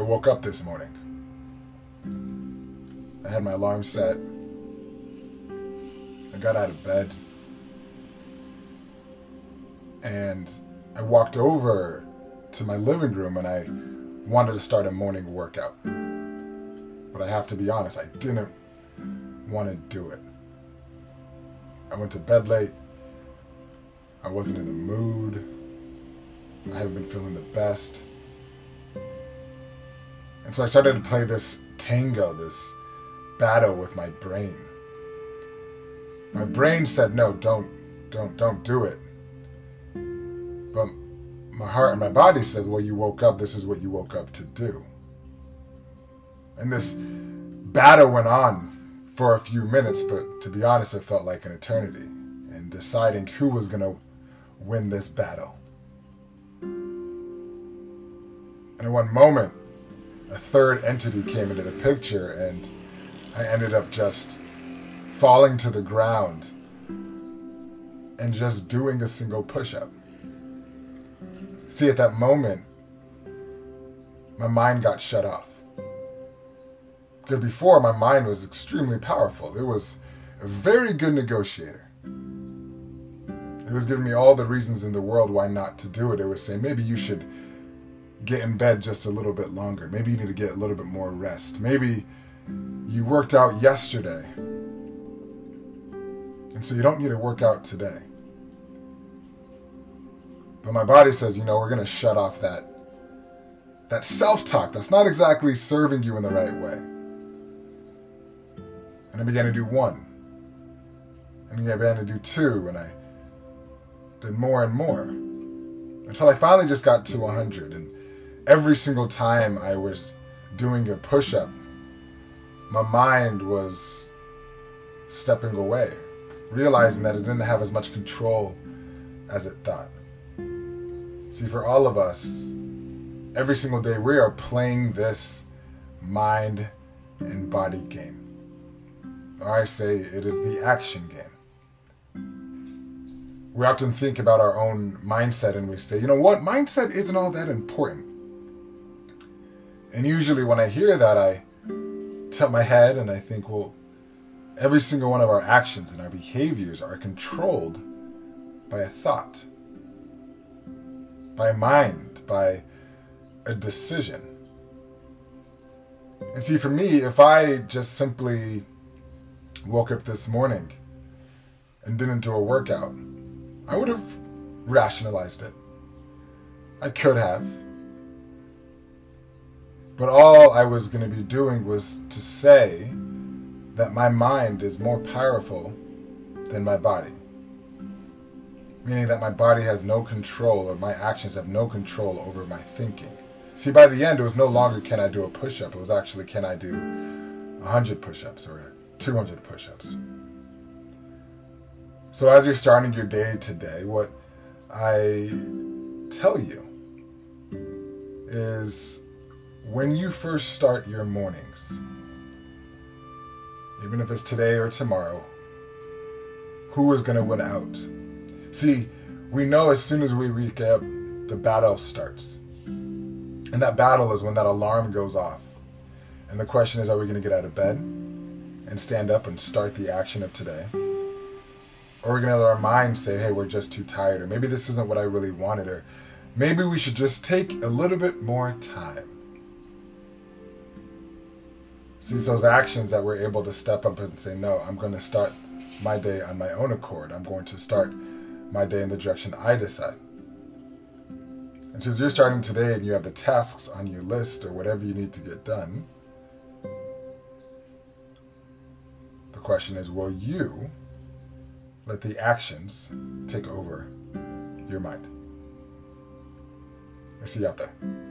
I woke up this morning. I had my alarm set. I got out of bed. And I walked over to my living room and I wanted to start a morning workout. But I have to be honest, I didn't want to do it. I went to bed late. I wasn't in the mood. I haven't been feeling the best. And so I started to play this tango, this battle with my brain. My mm. brain said, no, don't, don't, don't do it. But my heart and my body says, well, you woke up, this is what you woke up to do. And this battle went on for a few minutes, but to be honest, it felt like an eternity. And deciding who was going to win this battle. And in one moment, a third entity came into the picture, and I ended up just falling to the ground and just doing a single push up. See, at that moment, my mind got shut off. Because before, my mind was extremely powerful. It was a very good negotiator. It was giving me all the reasons in the world why not to do it. It was saying, maybe you should get in bed just a little bit longer. Maybe you need to get a little bit more rest. Maybe you worked out yesterday. And so you don't need to work out today. But my body says, you know, we're going to shut off that that self-talk that's not exactly serving you in the right way. And I began to do one. And I began to do two, and I did more and more. Until I finally just got to 100. And every single time I was doing a push-up, my mind was stepping away, realizing that it didn't have as much control as it thought. See, for all of us, every single day we are playing this mind and body game. I say it is the action game. We often think about our own mindset and we say, you know what, mindset isn't all that important. And usually when I hear that, I tap my head and I think, well, every single one of our actions and our behaviors are controlled by a thought by mind, by a decision. And see, for me, if I just simply woke up this morning and didn't do a workout, I would have rationalized it. I could have. But all I was going to be doing was to say that my mind is more powerful than my body meaning that my body has no control or my actions have no control over my thinking. See, by the end, it was no longer can I do a push up, it was actually can I do 100 push ups or 200 push ups. So, as you're starting your day today, what I tell you is when you first start your mornings, even if it's today or tomorrow, who is going to win out? See, we know as soon as we wake up, the battle starts. And that battle is when that alarm goes off. And the question is are we going to get out of bed and stand up and start the action of today? Or are we going to let our mind say, hey, we're just too tired, or maybe this isn't what I really wanted, or maybe we should just take a little bit more time? See, it's those actions that we're able to step up and say, no, I'm going to start my day on my own accord. I'm going to start my day in the direction I decide. And since you're starting today and you have the tasks on your list or whatever you need to get done, the question is will you let the actions take over your mind? I see you out there.